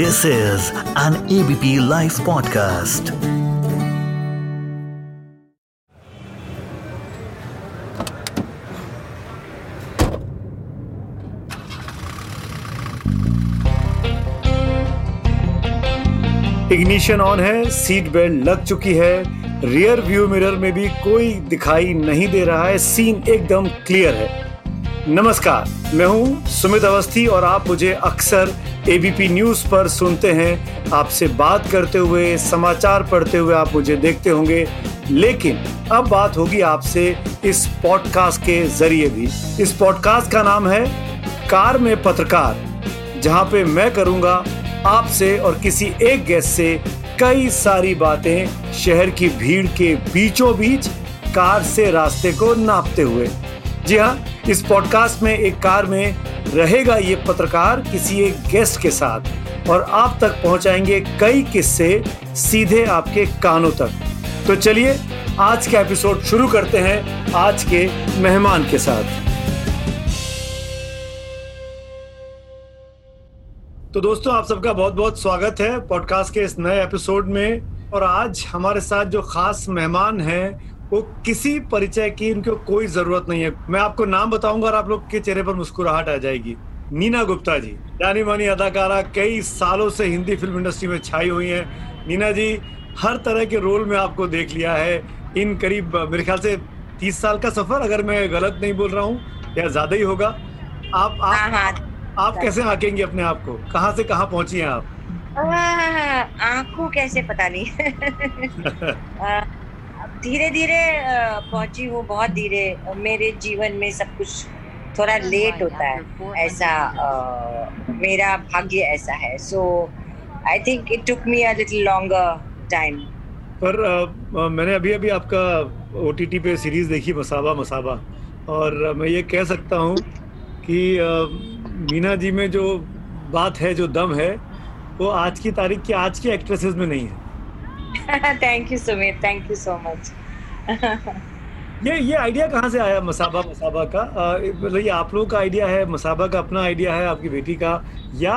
This is an ABP live podcast ignition on है seat belt लग चुकी है रियर व्यू मिरर में भी कोई दिखाई नहीं दे रहा है सीन एकदम क्लियर है। नमस्कार, मैं हूँ सुमित अवस्थी और आप मुझे अक्सर एबीपी न्यूज़ पर सुनते हैं। आपसे बात करते हुए, समाचार पढ़ते हुए आप मुझे देखते होंगे। लेकिन अब बात होगी आपसे इस पॉडकास्ट के ज़रिए भी। इस पॉडकास्ट का नाम है कार में पत्रकार, जहाँ पे मैं करूँगा आपसे और किसी एक गेस्ट से कई सारी बातें शहर की भीड़ के बीचों बीच कार से रास्ते को नापते हुए। जी हाँ इस पॉडकास्ट में एक कार में रहेगा ये पत्रकार किसी एक गेस्ट के साथ और आप तक पहुंचाएँगे कई किस्से सीधे आपके कानों तक। तो चलिए, आज का एपिसोड शुरू करते हैं आज के मेहमान के साथ। तो दोस्तों, आप सबका बहुत बहुत स्वागत है पॉडकास्ट के इस नए एपिसोड में और आज हमारे साथ जो खास मेहमान हैं वो किसी परिचय की उनको कोई ज़रूरत नहीं है। मैं आपको नाम बताऊँगा और आप लोग के चेहरे पर मुस्कुराहट आ जाएगी। नीना गुप्ता जी जानी मानी अदाकारा कई सालों से हिंदी फ़िल्म इंडस्ट्री में छाई हुई हैं। नीना जी हर तरह के रोल में आपको देख लिया है। इन करीब मेरे ख्याल से तीस साल का सफ़र अगर मैं गलत नहीं बोल रहा हूँ या ज़्यादा ही होगा। आप आप, हाँ, हाँ। आप कैसे आकेंगे अपने आप को? कहाँ से कहाँ पहुँची हैं आप? आँखों कैसे पता नहीं। धीरे धीरे पहुँची हूँ बहुत धीरे। मेरे जीवन में सब कुछ थोड़ा लेट होता है। ऐसा आ, मेरा भाग्य ऐसा है। So I think it took me a little longer time पर आ, मैंने अभी अभी आपका ओटीटी पे सीरीज़ देखी मसाबा मसाबा। और मैं ये कह सकता हूँ कि मीना जी में जो बात है जो दम है वो आज की तारीख की आज की एक्ट्रेसेस में नहीं है। Thank you Sumit thank you so much ये ये आइडिया कहाँ से आया मसाबा मसाबा का? मतलब ये आप लोगों का आइडिया है मसाबा का अपना आइडिया है आपकी बेटी का? या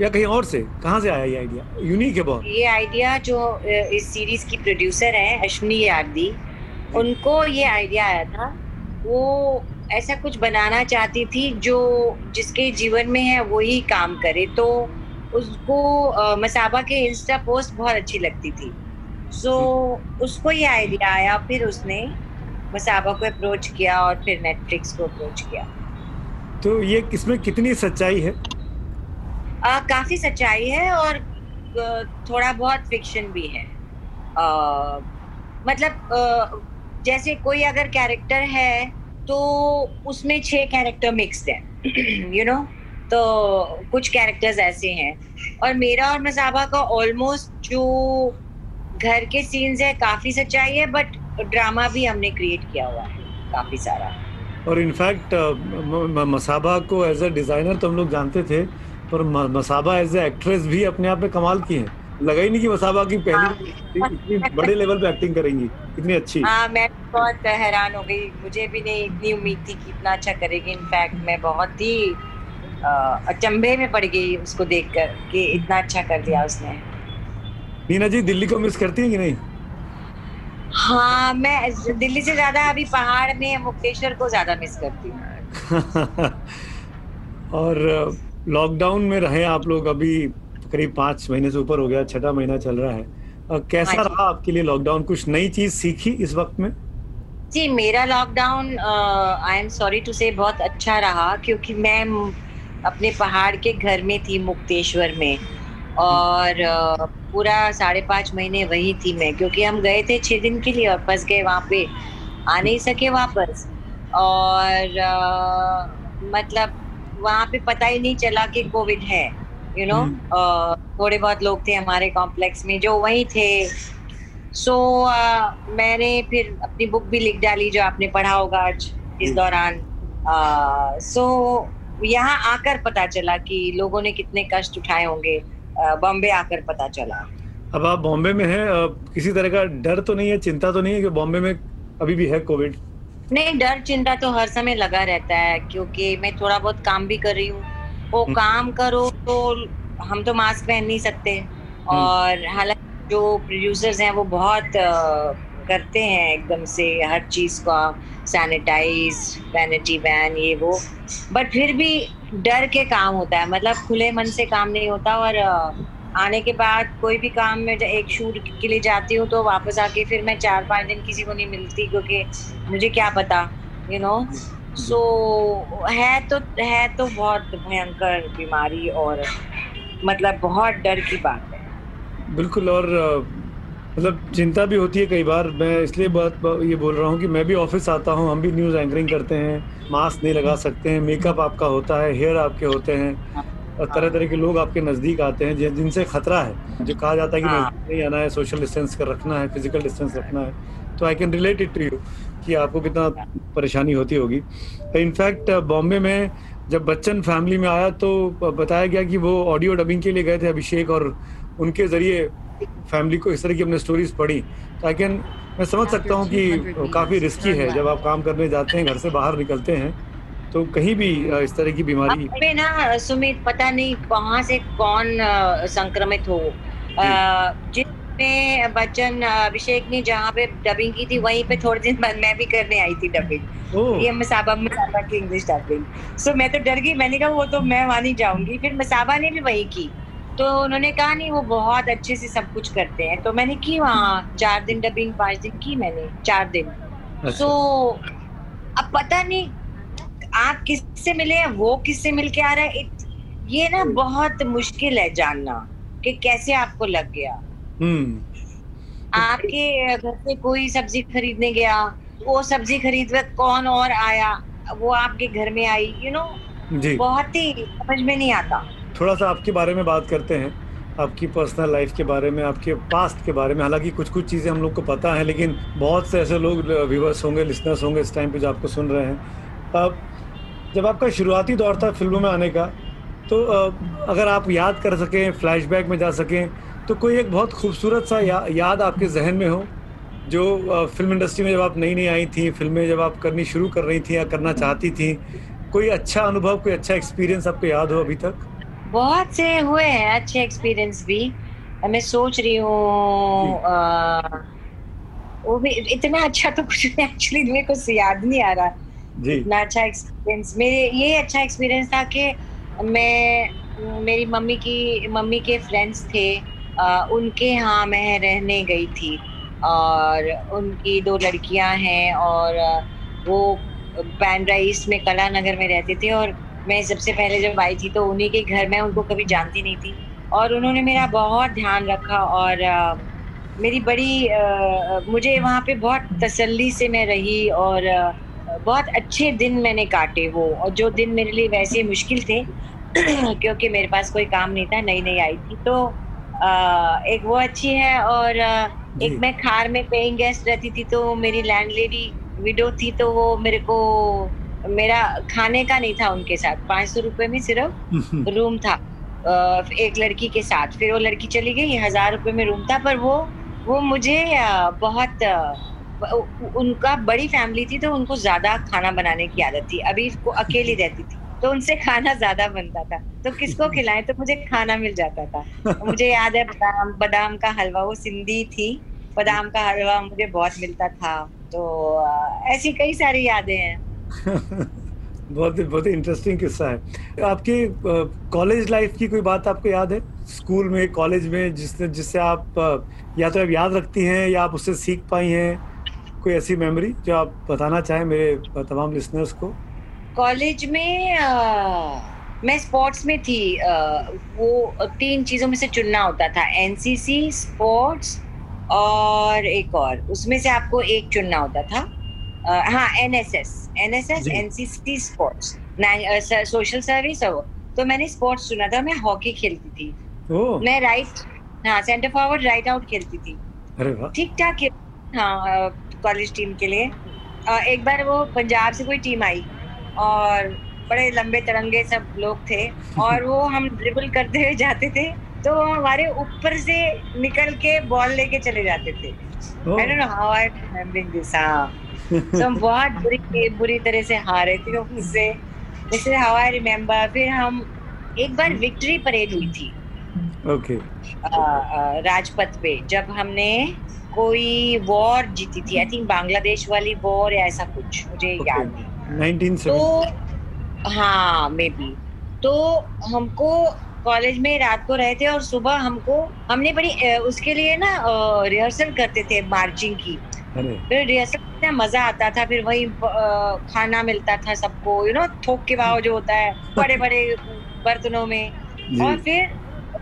या कहीं और से? कहाँ से आया ये आइडिया यूनिक है बहुत। ये आइडिया जो इस सीरीज़ की प्रोड्यूसर है अश्विनी यार्दी उनको ये आइडिया आया था। वो ऐसा कुछ बनाना चाहती थी जो जिसके जीवन में है वही काम करे। तो उसको मसाबा के इंस्टा पोस्ट बहुत अच्छी लगती थी। सो so, उसको ये आइडिया आया फिर उसने मसाबा को अप्रोच किया और फिर नेटफ्लिक्स को अप्रोच किया। तो ये किसमें कितनी सच्चाई है? आ, काफ़ी सच्चाई है और थोड़ा बहुत फिक्शन भी है। आ, मतलब आ, जैसे कोई अगर कैरेक्टर है तो उसमें छह कैरेक्टर मिक्स्ड है यू नो तो कुछ कैरेक्टर्स ऐसे हैं। और मेरा और मसाबा का ऑलमोस्ट जो घर के सीन्स है काफ़ी सच्चाई है बट ड्रामा भी हमने क्रिएट किया हुआ है काफ़ी सारा। और इनफैक्ट मसाबा को एज अ डिज़ाइनर तो हम लोग जानते थे पर मसाबा एज ए एक्ट्रेस भी अपने आप में कमाल की है। लगा ही नहीं कि मसाबा की पहली हाँ। इतनी बड़े लेवल पे एक्टिंग करेंगी इतनी अच्छी। हाँ मैं बहुत हैरान हो गई। मुझे भी नहीं इतनी उम्मीद थी कि इतना अच्छा करेगी। इनफैक्ट मैं बहुत ही अचंभे में पड़ गई उसको देखकर कि इतना अच्छा कर दिया उसने। नीना जी दिल्ली को मिस करती है कि नहीं? हाँ मैं दिल्ली से ज़्यादा अभी पहाड़ में मुक्तेश्वर को ज़्यादा मिस करती हूँ। और लॉकडाउन में रहे आप लोग अभी करीब पाँच महीने से ऊपर हो गया छठा महीना चल रहा है। और कैसा हाँ रहा आपके लिए लॉकडाउन कुछ नई चीज़ सीखी इस वक्त में? जी मेरा lockdown I am sorry to say बहुत अच्छा रहा क्योंकि मैं अपने पहाड़ के घर में थी मुक्तेश्वर में। और पूरा साढ़े पाँच महीने वही थी मैं क्योंकि हम गए थे छः दिन के लिए और फंस गए वहाँ पे। आ नहीं सके वापस। और आ, मतलब वहाँ पे पता ही नहीं चला कि कोविड है यू नो हम्म। थोड़े बहुत लोग थे हमारे कॉम्प्लेक्स में जो वही थे। सो so, मैंने फिर अपनी बुक भी लिख डाली जो आपने पढ़ा होगा आज इस हम्म। दौरान। सो so, यहाँ आकर पता चला कि लोगों ने कितने कष्ट उठाए होंगे बॉम्बे आकर पता चला। अब आप बॉम्बे में हैं किसी तरह का डर तो नहीं है चिंता तो नहीं है कि बॉम्बे में अभी भी है कोविड? नहीं डर चिंता तो हर समय लगा रहता है क्योंकि मैं थोड़ा बहुत काम भी कर रही हूँ। वो हम्म। काम करो तो हम तो मास्क पहन नहीं सकते। और हालाँकि जो प्रोड्यूसर्स हैं वो बहुत करते हैं एकदम से, हर चीज़ का सैनिटाइज वैनिटी वैन ये वो। बट फिर भी डर के काम होता है मतलब खुले मन से काम नहीं होता और आने के बाद कोई भी काम में एक शूट के लिए जाती हूँ तो वापस आके फिर मैं चार पाँच दिन किसी को नहीं मिलती क्योंकि मुझे क्या पता यू नो सो है तो है तो बहुत भयंकर बीमारी और मतलब बहुत डर की बात है। बिल्कुल और मतलब चिंता भी होती है कई बार। मैं इसलिए बात ये बोल रहा हूँ कि मैं भी ऑफ़िस आता हूँ हम भी न्यूज़ एंकरिंग करते हैं मास्क नहीं लगा सकते हैं मेकअप आपका होता है हेयर आपके होते हैं और तरह तरह के लोग आपके नज़दीक आते हैं जिनसे खतरा है। जो कहा जाता है कि हाँ। नज़दीक नहीं आना है सोशल डिस्टेंस कर रखना है फ़िज़िकल डिस्टेंस रखना है। तो I can relate it to you कि आपको कितना परेशानी होती होगी। इनफैक्ट बॉम्बे में जब बच्चन फैमिली में आया तो बताया गया कि वो ऑडियो डबिंग के लिए गए थे अभिषेक और उनके ज़रिए फैमिली को इस तरह की अपने स्टोरीज पढ़ी तो आई कैन मैं समझ सकता हूँ कि काफ़ी रिस्की है। जब आप काम करने जाते हैं घर से बाहर निकलते हैं तो कहीं भी इस तरह की बीमारी में ना सुमित पता नहीं कहाँ से कौन संक्रमित हो। जिसमें बच्चन अभिषेक ने जहाँ पे डबिंग की थी वहीं पे थोड़े दिन बाद मैं भी करने आई थी डबिंग ये मसाबा मसाबा की इंग्लिश डबिंग सो मैं तो डर गई मैंने कहा वो तो मैं वहाँ नहीं जाऊँगी। फिर मसाबा ने भी वही की। तो उन्होंने कहा नहीं वो बहुत अच्छे से सब कुछ करते हैं। तो मैंने की वहाँ चार दिन डबिंग पाँच दिन की मैंने चार दिन। अच्छा। सो अब पता नहीं आप किससे मिले हैं वो किससे मिल के आ रहा है? ये ना बहुत मुश्किल है जानना कि कैसे आपको लग गया। हम्म। आपके घर से कोई सब्ज़ी खरीदने गया वो सब्ज़ी खरीद कौन और आया वो आपके घर में आई यू नो जी। बहुत ही समझ में नहीं आता। थोड़ा सा आपके बारे में बात करते हैं आपकी पर्सनल लाइफ के बारे में आपके पास्ट के बारे में। हालाँकि कुछ कुछ चीज़ें हम लोग को पता है लेकिन बहुत से ऐसे लोग व्यूवर्स होंगे लिसनर्स होंगे इस टाइम पे जो आपको सुन रहे हैं। अब जब आपका शुरुआती दौर था फ़िल्मों में आने का तो अगर आप याद कर सकें फ्लैशबैक में जा सकें तो कोई एक बहुत खूबसूरत सा या, याद आपके जहन में हो जो फ़िल्म इंडस्ट्री में जब आप नई नई आई थी फ़िल्में जब आप करनी शुरू कर रही थी या करना चाहती थी कोई अच्छा अनुभव कोई अच्छा एक्सपीरियंस आपको याद हो अभी तक? बहुत से हुए हैं अच्छे एक्सपीरियंस भी। मैं सोच रही हूँ वो भी इतना अच्छा तो कुछ एक्चुअली मेरे को याद नहीं आ रहा। इतना अच्छा एक्सपीरियंस मेरे ये अच्छा एक्सपीरियंस था कि मैं मेरी मम्मी की मम्मी के फ्रेंड्स थे अ, उनके यहाँ मैं रहने गई थी। और उनकी दो लड़कियाँ हैं और वो बैंड राइस में कला नगर में रहते थे और मैं सबसे पहले जब आई थी तो उन्हीं के घर में उनको कभी जानती नहीं थी और उन्होंने मेरा बहुत ध्यान रखा और अ, मेरी बड़ी अ, मुझे वहाँ पे बहुत तसल्ली से मैं रही और अ, बहुत अच्छे दिन मैंने काटे वो और जो दिन मेरे लिए वैसे मुश्किल थे क्योंकि मेरे पास कोई काम नहीं था नई नई आई थी तो अ, एक वो अच्छी है और जी। एक मैं खार में पेइंग गेस्ट रहती थी तो मेरी लैंडलेडी विडो थी तो वो मेरे को मेरा खाने का नहीं था उनके साथ। पाँच सौ रुपये में सिर्फ़ रूम था एक लड़की के साथ। फिर वो लड़की चली गई हज़ार रुपए में रूम था पर वो वो मुझे बहुत उनका बड़ी फैमिली थी तो उनको ज़्यादा खाना बनाने की आदत थी। अभी वो अकेली रहती थी तो उनसे खाना ज़्यादा बनता था। तो किसको खिलाएँ? तो मुझे खाना मिल जाता था। मुझे याद है बादाम बादाम का हलवा वो सिंधी थी। बादाम का हलवा मुझे बहुत मिलता था। तो ऐसी कई सारी यादें हैं। बहुत ही बहुत ही इंटरेस्टिंग किस्सा है। आपकी कॉलेज लाइफ की कोई बात आपको याद है? स्कूल में कॉलेज में जिसने जिससे आप या तो आप याद रखती हैं या आप उससे सीख पाई हैं? कोई ऐसी मेमोरी जो आप बताना चाहें मेरे तमाम लिसनर्स को? कॉलेज में अ, मैं स्पोर्ट्स में थी अ, वो तीन चीज़ों में से चुनना होता था। एनसीसी स्पोर्ट्स और एक और। उसमें से आपको एक चुनना होता था। हाँ एनएसएस एनएसएस जी। एनसीसी स्पोर्ट्स सोशल सर्विस और वो। तो मैंने स्पोर्ट्स चुना था मैं हॉकी खेलती थी। मैं राइट हाँ सेंटर फॉरवर्ड राइट आउट खेलती थी। ठीक ठाक हाँ कॉलेज टीम के लिए। एक बार वो पंजाब से कोई टीम आई और बड़े लंबे तरंगे सब लोग थे और वो हम ड्रिबल करते हुए जाते थे तो हमारे ऊपर से निकल के बॉल लेके चले जाते थे। I don't know how I remembering this हाँ। तो हम बहुत बुरी बुरी तरह से हारे थे उससे this is how I remember फिर हम एक बार विक्ट्री परेड हुई थी। ओके राजपथ पे जब हमने कोई वॉर जीती थी। आई थिंक बांग्लादेश वाली वॉर या ऐसा कुछ मुझे Okay. याद नहीं। 1970 तो हाँ मे बी तो हमको कॉलेज में रात को रहे थे और सुबह हमको हमने बड़ी उसके लिए ना रिहर्सल करते थे मार्चिंग की। फिर रिहर्सल में मज़ा आता था फिर वही खाना मिलता था सबको यू नो थोक के भाव जो होता है बड़े बड़े बर्तनों में। और फिर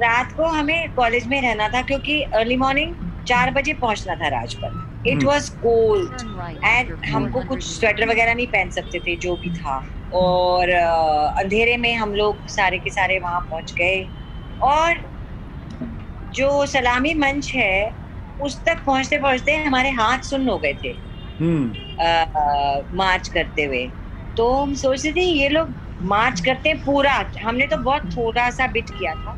रात को हमें कॉलेज में रहना था क्योंकि अर्ली मॉर्निंग चार बजे पहुँचना था Rajpath it. Was cold and हमको कुछ स्वेटर वगैरह नहीं पहन सकते थे जो भी था। और अंधेरे में हम लोग सारे के सारे वहाँ पहुँच गए। और जो सलामी मंच है उस तक पहुँचते पहुँचते हमारे हाथ सुन्न हो गए थे। हम्म। अ, अ, मार्च करते हुए। तो हम सोच रहे थे ये लोग मार्च करते हैं पूरा। हमने तो बहुत थोड़ा सा बिट किया था।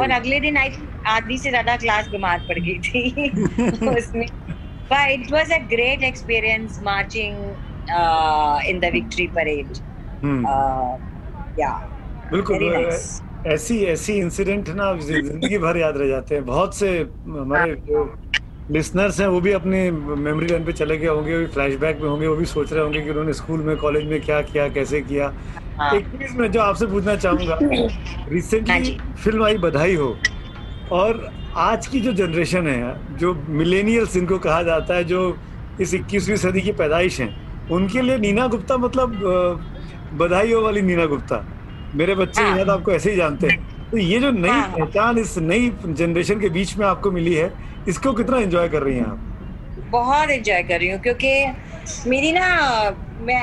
और अगले दिन आई आधी से ज़्यादा क्लास बीमार पड़ गई थी। उसमें। A great experience marching uh, in the victory parade. Hmm. uh, yeah. बिल्कुल ऐसी ऐसी इंसिडेंट ना ज़िंदगी भर याद रह जाते हैं। बहुत से हमारे जो लिसनर्स हैं वो भी अपने मेमोरी लाइन पे चले गए होंगे वो भी फ्लैशबैक में होंगे वो भी सोच रहे होंगे कि उन्होंने स्कूल में कॉलेज में क्या किया कैसे किया हाँ एक चीज़ मैं जो आपसे पूछना चाहूँगा रिसेंटली। फ़िल्म आई बधाई हो और आज की जो जनरेशन है जो मिलेनियल्स इनको कहा जाता है जो इस 21वीं सदी की पैदाइश हैं उनके लिए नीना गुप्ता मतलब बधाई हो वाली नीना गुप्ता मेरे बच्चे हाँ। शायद आपको ऐसे ही जानते हैं तो ये जो नई हाँ। पहचान इस नई जनरेशन के बीच में आपको मिली है इसको कितना एंजॉय कर रही हैं आप? बहुत एंजॉय कर रही हूँ क्योंकि मेरी ना मैं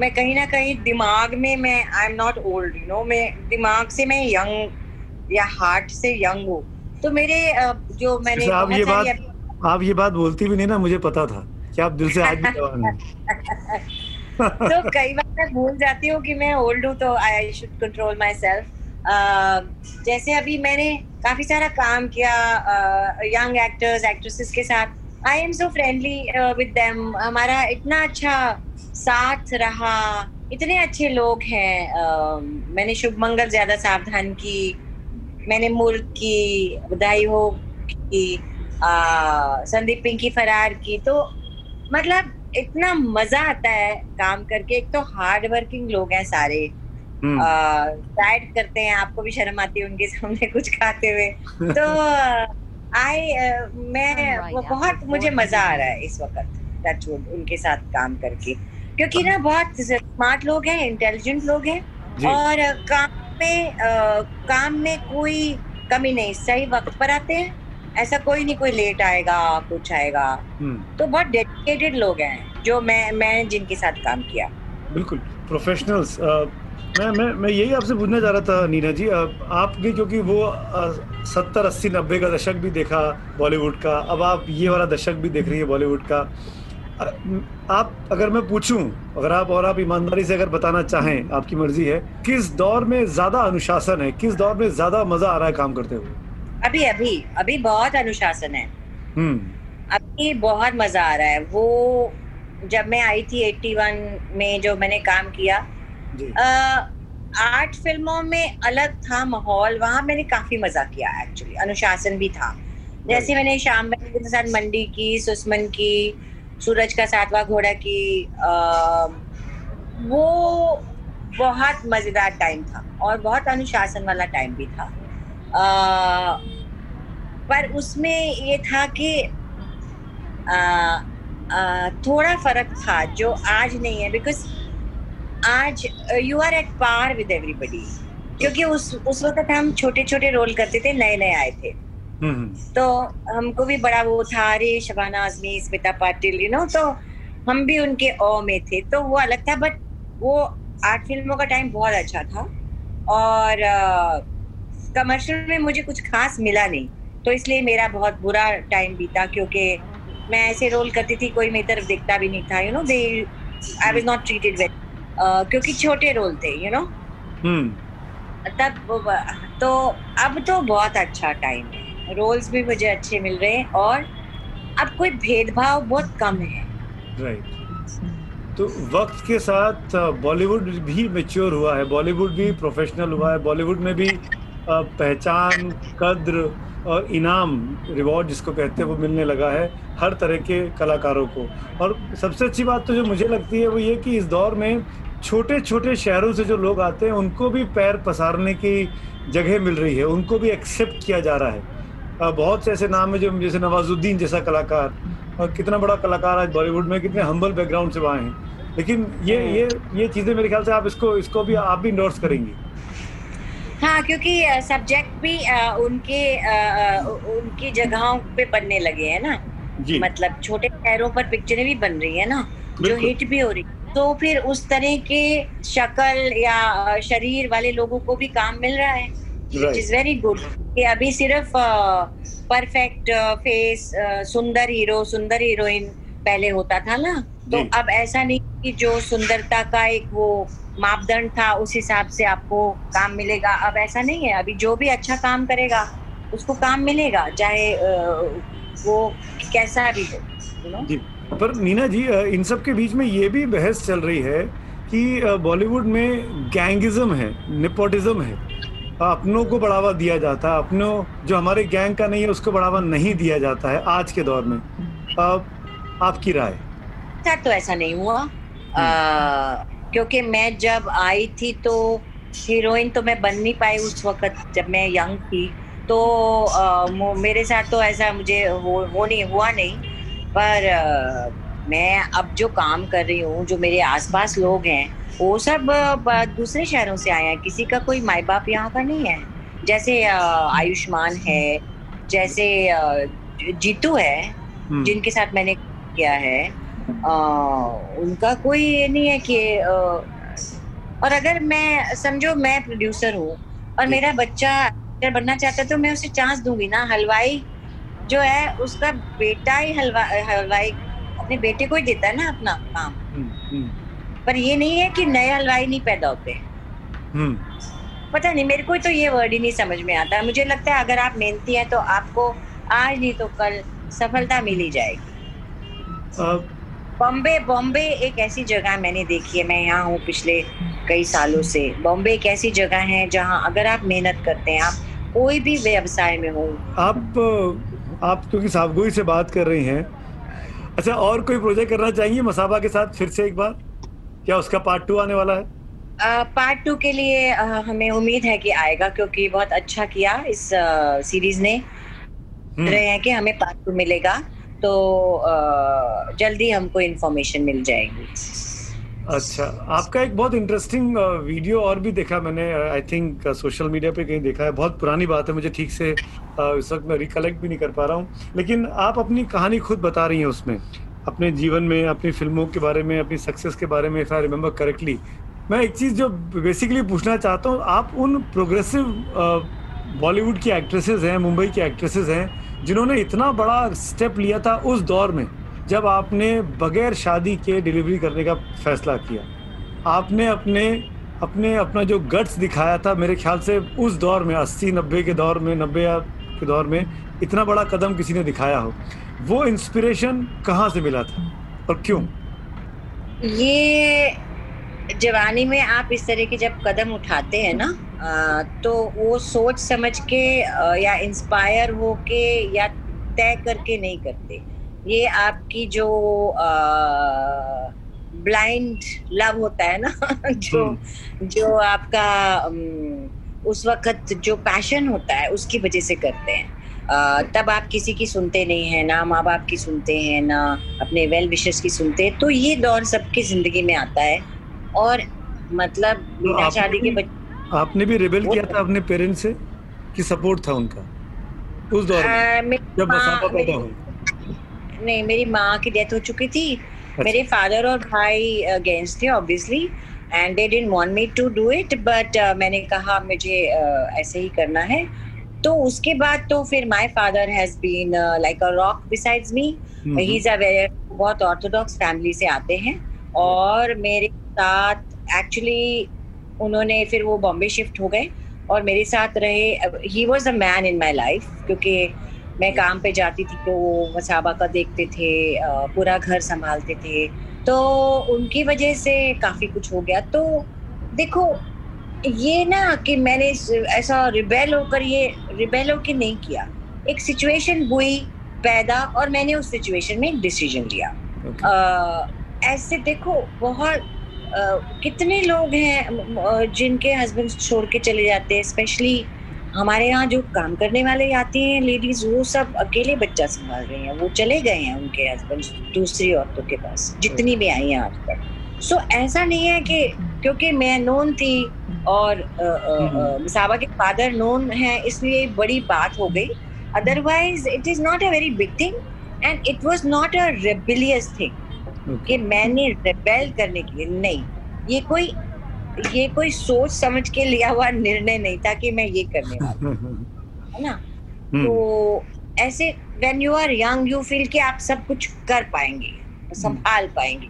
मैं कहीं ना कहीं दिमाग में मैं I am not old you know मैं दिमाग से मैं यंग या हार्ट से यंग हूँ। तो मेरे जो मैंने आप ये बात आप ये बात बोलती भी नहीं ना मुझे पता था कि आप दिल से आज भी जवान हैं। तो कई बार मैं भूल जाती हूँ कि मैं ओल्ड हूँ तो I should control my self जैसे अभी मैंने काफ़ी सारा काम किया यंग एक्टर्स एक्ट्रेसेस के साथ। I am so friendly with them हमारा इतना अच्छा साथ रहा। इतने अच्छे लोग हैं। uh, मैंने शुभ मंगल ज़्यादा सावधान की। मैंने मुर्ग की बधाई हो की uh, संदीप पिंकी फरार की। तो मतलब इतना मज़ा आता है काम करके। एक तो हार्ड वर्किंग लोग हैं सारे। हम्म, डाइट करते हैं आपको भी शर्म आती है उनके सामने कुछ खाते हुए। तो आई मैं वो बहुत मुझे मज़ा आ रहा है इस वक्त टचवुड उनके साथ काम करके। क्योंकि ना बहुत स्मार्ट लोग हैं इंटेलिजेंट लोग हैं और काम में काम में कोई कमी नहीं सही वक्त पर आते हैं ऐसा कोई नहीं कोई लेट आएगा कुछ आएगा। हम्म। तो बहुत डेडिकेटेड लोग हैं जो मैं मैं जिनके साथ काम किया। बिल्कुल प्रोफेशनल्स मैं मैं मैं यही आपसे पूछना चाह रहा था नीना जी। आप आपने क्योंकि वो सत्तर अस्सी नब्बे का दशक भी देखा बॉलीवुड का अब आप ये वाला दशक भी देख रही है बॉलीवुड का। आप अगर मैं पूछूँ अगर आप और आप ईमानदारी से अगर बताना चाहें आपकी मर्ज़ी है किस दौर में ज़्यादा अनुशासन है किस दौर में ज़्यादा मज़ा आ रहा है काम करते हुए? अभी अभी अभी बहुत अनुशासन है। हम्म। अभी बहुत मज़ा आ रहा है। वो जब मैं आई थी 81 में जो मैंने काम किया आठ फ़िल्मों में अलग था माहौल वहाँ मैंने काफ़ी मज़ा किया एक्चुअली अनुशासन भी था। जैसे मैंने शाम में के साथ मंडी की सुषमन की सूरज का सातवा घोड़ा की आ, वो बहुत मज़ेदार टाइम था और बहुत अनुशासन वाला टाइम भी था। आ, पर उसमें ये था कि आ, आ, थोड़ा फ़र्क था जो आज नहीं है बिकॉज़ आज you are at par with everybody क्योंकि उस उस वक्त हम छोटे छोटे रोल करते थे नए नए आए थे। हम्म तो हमको भी बड़ा वो था अरे शबाना आजमी स्मिता पाटिल यू नो तो हम भी उनके ओ में थे। तो वो अलग था बट वो आर्ट फ़िल्मों का टाइम बहुत अच्छा था। और कमर्शियल में मुझे कुछ खास मिला नहीं। तो इसलिए मेरा बहुत बुरा टाइम बीता क्योंकि मैं ऐसे रोल करती थी कोई मेरी तरफ़ देखता भी नहीं था you know they I was not treated well क्योंकि छोटे रोल थे यू नो हम्म। तब तो अब तो बहुत अच्छा टाइम है। रोल्स भी मुझे अच्छे मिल रहे हैं और अब कोई भेदभाव बहुत कम है। राइट तो वक्त के साथ बॉलीवुड भी मेच्योर हुआ है। बॉलीवुड भी प्रोफेशनल हुआ है। बॉलीवुड में भी पहचान कद्र और इनाम रिवॉर्ड जिसको कहते हैं वो मिलने लगा है हर तरह के कलाकारों को। और सबसे अच्छी बात तो जो मुझे लगती है वो ये कि इस दौर में छोटे छोटे शहरों से जो लोग आते हैं उनको भी पैर पसारने की जगह मिल रही है उनको भी एक्सेप्ट किया जा रहा है। बहुत से ऐसे नाम है जो जैसे नवाजुद्दीन जैसा कलाकार। और कितना बड़ा कलाकार आज बॉलीवुड में कितने हम्बल बैकग्राउंड से वहाँ हैं। लेकिन ये हम्म। ये ये चीज़ें मेरे ख्याल से आप इसको इसको भी आप भी इंडोर्स करेंगी। हाँ क्योंकि सब्जेक्ट भी उनके उनकी जगहों पे बनने लगे हैं ना। जी. मतलब छोटे शहरों पर पिक्चरें भी बन रही है ना जो हिट भी हो रही तो फिर उस तरह के शक्ल या शरीर वाले लोगों को भी काम मिल रहा है। विच इज़ वेरी गुड कि अभी सिर्फ़ परफेक्ट फेस सुंदर हीरो सुंदर हीरोइन पहले होता था ना? तो अब ऐसा नहीं कि जो सुंदरता का एक वो मापदंड था उस हिसाब से आपको काम मिलेगा। अब ऐसा नहीं है। अभी जो भी अच्छा काम करेगा उसको काम मिलेगा चाहे वो कैसा भी हो जी। पर नीना जी इन सब के बीच में ये भी बहस चल रही है कि बॉलीवुड में गैंगिज्म है निपोटिज्म है। अपनों को बढ़ावा दिया जाता है अपनों जो हमारे गैंग का नहीं है उसको बढ़ावा नहीं दिया जाता है आज के दौर में। आपकी राय? तो ऐसा नहीं हुआ। आ, क्योंकि मैं जब आई थी तो हीरोइन तो मैं बन नहीं पाई उस वक्त जब मैं यंग थी। तो आ, मेरे साथ तो ऐसा मुझे हो, हो नहीं हुआ नहीं। पर मैं अब जो काम कर रही हूँ जो मेरे आसपास लोग हैं वो सब दूसरे शहरों से आए हैं। किसी का कोई माए बाप यहाँ का नहीं है। जैसे आयुष्मान है जैसे जीतू है हम्म। जिनके साथ मैंने किया है आ, उनका कोई ये नहीं है कि आ, और अगर मैं समझो मैं प्रोड्यूसर हूँ और मेरा बच्चा बनना चाहता है तो मैं उसे चांस दूँगी ना हलवाई जो है उसका बेटा ही हलवा हलवाई अपने बेटे को ही देता है ना अपना काम। हम्म, हम्म। पर ये नहीं है कि नए हलवाई नहीं पैदा होते। हम्म। पता नहीं मेरे को तो ये वर्ड ही नहीं समझ में आता। मुझे लगता है अगर आप मेहनती हैं तो आपको आज नहीं तो कल सफलता मिल ही जाएगी बॉम्बे बॉम्बे एक ऐसी जगह मैंने देखी है मैं यहाँ हूँ पिछले कई सालों से। बॉम्बे एक ऐसी जगह है जहाँ अगर आप मेहनत करते हैं आप कोई भी व्यवसाय में हो। आप आप क्योंकि साफगोई से बात कर रही हैं। अच्छा और कोई प्रोजेक्ट करना चाहिए मसाबा के साथ फिर से एक बार? क्या उसका पार्ट टू आने वाला है? पार्ट uh, टू के लिए uh, हमें उम्मीद है कि आएगा क्योंकि बहुत अच्छा किया इस सीरीज़ uh, ने। हम्म। रहे हैं कि हमें पार्ट टू मिलेगा तो जल्दी हमको इन्फॉर्मेशन मिल जाएगी। अच्छा आपका एक बहुत इंटरेस्टिंग वीडियो और भी देखा मैंने आई थिंक सोशल मीडिया पे कहीं देखा है। बहुत पुरानी बात है, मुझे ठीक से इस वक्त मैं रिकलेक्ट भी नहीं कर पा रहा हूँ। लेकिन आप अपनी कहानी खुद बता रही हैं उसमें, अपने जीवन में, अपनी फ़िल्मों के बारे में, अपनी सक्सेस के बारे में इफ़ आई रिमेम्बर करेक्टली मैं एक चीज़ जो बेसिकली पूछना चाहता हूँ, आप उन प्रोग्रेसिव बॉलीवुड की एक्ट्रेसेस हैं मुंबई की एक्ट्रेसेस हैं, जिन्होंने इतना बड़ा स्टेप लिया था उस दौर में। जब आपने बगैर शादी के डिलीवरी करने का फैसला किया, आपने अपने अपने, अपना जो गट्स दिखाया था, मेरे ख्याल से उस दौर में, अस्सी, नब्बे के दौर में, नब्बे के दौर में, इतना बड़ा कदम किसी ने दिखाया हो, वो इंस्पिरेशन कहाँ से मिला था और क्यों? ये जवानी में आप इस तरह के जब कदम उठाते हैं ना तो वो सोच समझ के या इंस्पायर हो के या तय करके नहीं करते। ये आपकी जो ब्लाइंड लव होता है ना जो हम्म। जो आपका उस वक्त जो पैशन होता है उसकी वजह से करते हैं। तब आप किसी की सुनते नहीं है ना माँ बाप की सुनते हैं ना अपने वेल विशेष की सुनते हैं तो ये दौर सबकी ज़िंदगी में आता है। और मतलब तो बिना शादी के बच्चे आपने भी रिबेल किया था अपने पेरेंट्स से कि सपोर्ट था उनका? उस दौर में जब मसाफा पैदा हुई। नहीं मेरी माँ की डेथ हो चुकी थी। अच्छा। मेरे फादर और भाई अगेंस्ट थे obviously and they didn't want me to do it but मैंने कहा मुझे uh, ऐसे ही करना है। तो उसके बाद तो फिर my father has been like a rock besides me he is a very बहुत ऑर्थोडॉक्स फैमिली से आते हैं। और मेरे साथ एक्चुअली उन्होंने फिर वो बॉम्बे शिफ्ट हो गए। और मेरे साथ रहे he was a man in my life क्योंकि मैं काम पे जाती थी तो वो मसाबा का देखते थे पूरा घर संभालते थे। तो उनकी वजह से काफ़ी कुछ हो गया। तो देखो ये ना कि मैंने ऐसा रिबेल होकर ये रिबेल होकर नहीं किया। एक सिचुएशन हुई पैदा और मैंने उस सिचुएशन में डिसीज़न लिया। Okay. आ, ऐसे देखो बहुत आ, कितने लोग हैं जिनके हस्बैंड छोड़ के चले जाते हैं स्पेशली हमारे यहाँ जो काम करने वाले आती हैं लेडीज़ वो सब अकेले बच्चा संभाल रही हैं। वो चले गए हैं उनके हस्बैंड दूसरी औरतों के पास जितनी भी आई हैं आज तक सो ऐसा नहीं है कि क्योंकि मैं नोन थी और मिसाबा के फादर नोन है इसलिए बड़ी बात हो गई। Otherwise it is not a very big thing and it was not a rebellious thing कि मैंने रेबेल करने के लिए नहीं। ये कोई ये कोई सोच समझ के लिया हुआ निर्णय नहीं था कि मैं ये करने वाला है ना? हम्म। तो ऐसे when you are young you feel कि आप सब कुछ कर पाएँगे संभाल पाएँगे।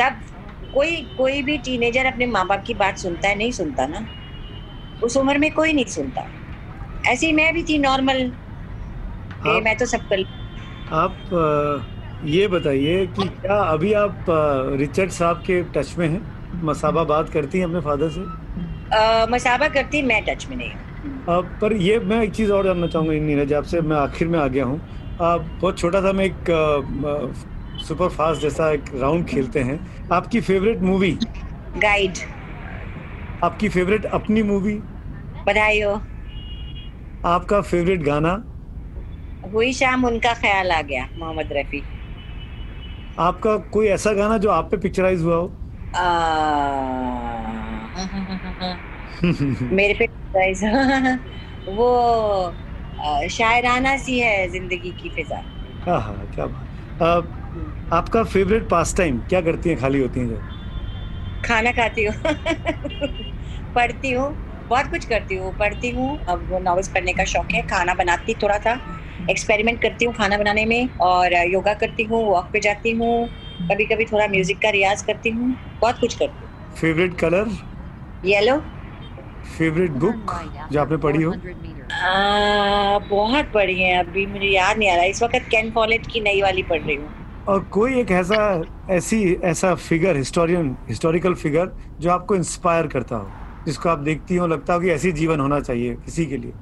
तब कोई कोई भी टीनेजर अपने माँ बाप की बात सुनता है नहीं सुनता ना? उस उम्र में कोई नहीं सुनता। ऐसे ही मैं भी थी नॉर्मल मैं तो सब कर आप ये बताइए कि क्या अभी आप रिचर्ड साहब के टच में हैं? मसाबा बात करती हैं अपने फादर से? आ, मसाबा करती मैं टच में नहीं आ, पर ये मैं एक चीज़ और जानना चाहूँगा नीरज आपसे मैं आखिर में आ गया हूँ। बहुत छोटा सा मैं एक सुपर फास्ट जैसा एक राउंड खेलते हैं। आपकी फेवरेट मूवी गाइड आपकी फेवरेट अपनी मूवी बधाई हो। आपका फेवरेट गाना? हुई शाम उनका ख्याल आ गया मोहम्मद रफी। आपका कोई ऐसा गाना जो आप पे पिक्चराइज हुआ हो? मेरे पे वो शायराना सी है ज़िंदगी की फिजा। हाँ क्या बात। आपका फेवरेट पास टाइम क्या करती हैं खाली होती हैं जब खाना खाती हूँ। पढ़ती हूँ बहुत कुछ करती हूँ। पढ़ती हूँ अब नॉवेल्स पढ़ने का शौक है खाना बनाती थोड़ा सा। एक्सपेरिमेंट करती हूँ खाना बनाने में और योगा करती हूँ वॉक पे जाती हूँ। कभी कभी थोड़ा म्यूज़िक का रियाज करती हूँ बहुत कुछ करती हूँ। Favourite colour yellow favourite book जो आपने पढ़ी हो? आ, बहुत पढ़ी है अभी मुझे याद नहीं आ रहा। इस वक्त कैन फॉलेट की नई वाली पढ़ रही हूँ। और कोई एक ऐसा ऐसी ऐसा फिगर हिस्टोरियन हिस्टोरिकल फिगर जो आपको इंस्पायर करता हो जिसको आप देखती हो लगता हो कि ऐसी जीवन होना चाहिए किसी के लिए?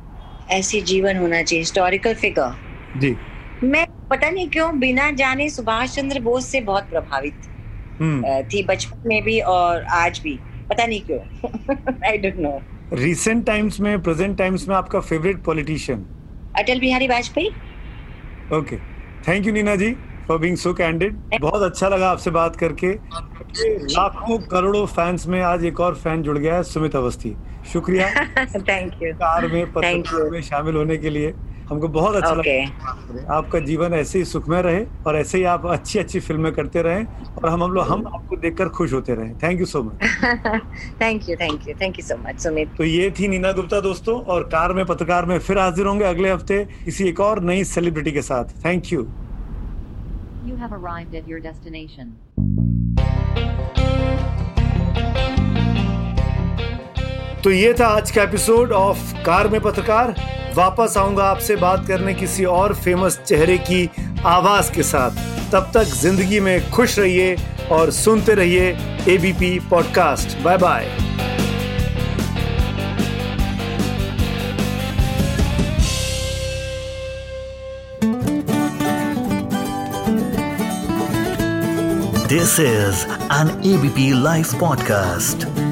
ऐसी जीवन होना चाहिए हिस्टोरिकल फिगर जी। मैं पता नहीं क्यों बिना जाने सुभाष चंद्र बोस से बहुत प्रभावित हम्म। थी बचपन में भी और आज भी। पता नहीं क्यों। I don't know recent times में प्रेजेंट टाइम्स में आपका favourite politician Atal Bihari Vajpayee. Okay thank you Neena ji for being so candid बहुत अच्छा लगा आपसे बात करके। लाखों करोड़ों फैंस में आज एक और फ़ैन जुड़ गया है सुमित अवस्थी। शुक्रिया। थैंक यू कार में पत्रकार में शामिल होने के लिए। हमको बहुत अच्छा okay. लगा आपका जीवन ऐसे ही सुखमय रहे और ऐसे ही आप अच्छी अच्छी फ़िल्में करते रहे और हम हम लोग हम आपको देखकर खुश होते रहे। Thank you so much thank you thank you thank you so much Sumit तो ये थी नीना गुप्ता दोस्तों और कार में पत्रकार में फिर हाजिर होंगे अगले हफ़्ते किसी एक और नई सेलिब्रिटी के साथ। Thank you you have arrived at your destination. तो ये था आज का एपिसोड ऑफ़ कार में पत्रकार। वापस आऊँगा आपसे बात करने किसी और फ़ेमस चेहरे की आवाज़ के साथ। तब तक ज़िंदगी में खुश रहिए और सुनते रहिए ABP podcast bye bye this is an ABP live podcast